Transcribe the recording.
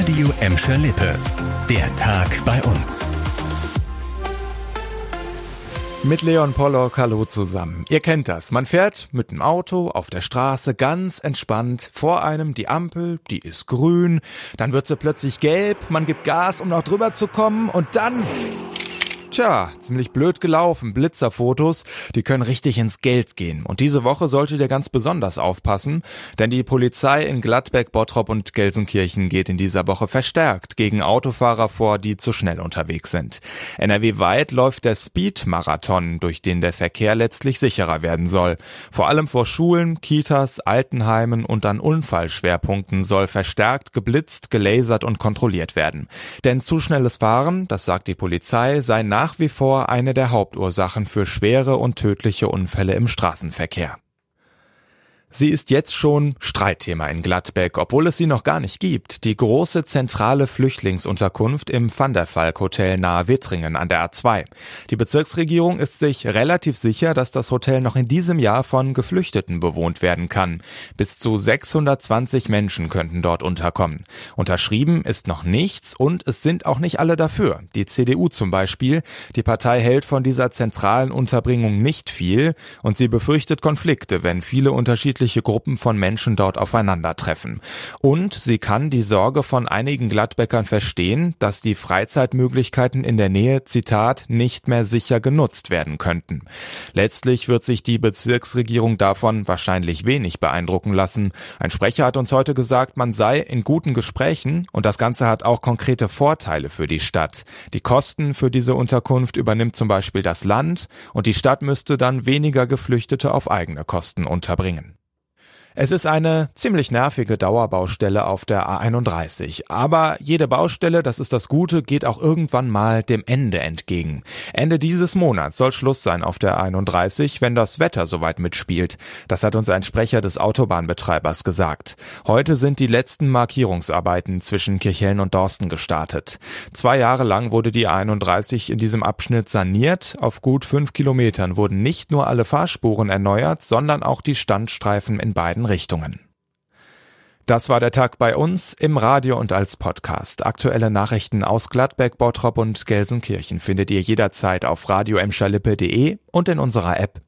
Radio Emscher Lippe. Der Tag bei uns. Mit Leon Pollock, hallo zusammen. Ihr kennt das. Man fährt mit dem Auto auf der Straße ganz entspannt. Vor einem die Ampel, die ist grün. Dann wird sie plötzlich gelb. Man gibt Gas, um noch drüber zu kommen. Und dann Tja, ziemlich blöd gelaufen. Blitzerfotos, die können richtig ins Geld gehen. Und diese Woche solltet ihr ganz besonders aufpassen, denn die Polizei in Gladbeck, Bottrop und Gelsenkirchen geht in dieser Woche verstärkt gegen Autofahrer vor, die zu schnell unterwegs sind. NRW-weit läuft der Speed-Marathon, durch den der Verkehr letztlich sicherer werden soll. Vor allem vor Schulen, Kitas, Altenheimen und an Unfallschwerpunkten soll verstärkt geblitzt, gelasert und kontrolliert werden. Denn zu schnelles Fahren, das sagt die Polizei, sei nach nach wie vor eine der Hauptursachen für schwere und tödliche Unfälle im Straßenverkehr. Sie ist jetzt schon Streitthema in Gladbeck, obwohl es sie noch gar nicht gibt. Die große zentrale Flüchtlingsunterkunft im Van der Valk Hotel nahe Wittringen an der A2. Die Bezirksregierung ist sich relativ sicher, dass das Hotel noch in diesem Jahr von Geflüchteten bewohnt werden kann. Bis zu 620 Menschen könnten dort unterkommen. Unterschrieben ist noch nichts und es sind auch nicht alle dafür. Die CDU zum Beispiel. Die Partei hält von dieser zentralen Unterbringung nicht viel und sie befürchtet Konflikte, wenn viele unterschiedliche unterschiedliche Gruppen von Menschen dort aufeinandertreffen. Und sie kann die Sorge von einigen Gladbeckern verstehen, dass die Freizeitmöglichkeiten in der Nähe, Zitat, nicht mehr sicher genutzt werden könnten. Letztlich wird sich die Bezirksregierung davon wahrscheinlich wenig beeindrucken lassen. Ein Sprecher hat uns heute gesagt, man sei in guten Gesprächen und das Ganze hat auch konkrete Vorteile für die Stadt. Die Kosten für diese Unterkunft übernimmt zum Beispiel das Land und die Stadt müsste dann weniger Geflüchtete auf eigene Kosten unterbringen. Es ist eine ziemlich nervige Dauerbaustelle auf der A31. Aber jede Baustelle, das ist das Gute, geht auch irgendwann mal dem Ende entgegen. Ende dieses Monats soll Schluss sein auf der A31, wenn das Wetter soweit mitspielt. Das hat uns ein Sprecher des Autobahnbetreibers gesagt. Heute sind die letzten Markierungsarbeiten zwischen Kirchhellen und Dorsten gestartet. Zwei Jahre lang wurde die A31 in diesem Abschnitt saniert. Auf gut fünf Kilometern wurden nicht nur alle Fahrspuren erneuert, sondern auch die Standstreifen in beiden Richtungen. Das war der Tag bei uns im Radio und als Podcast. Aktuelle Nachrichten aus Gladbeck, Bottrop und Gelsenkirchen findet ihr jederzeit auf radio und in unserer App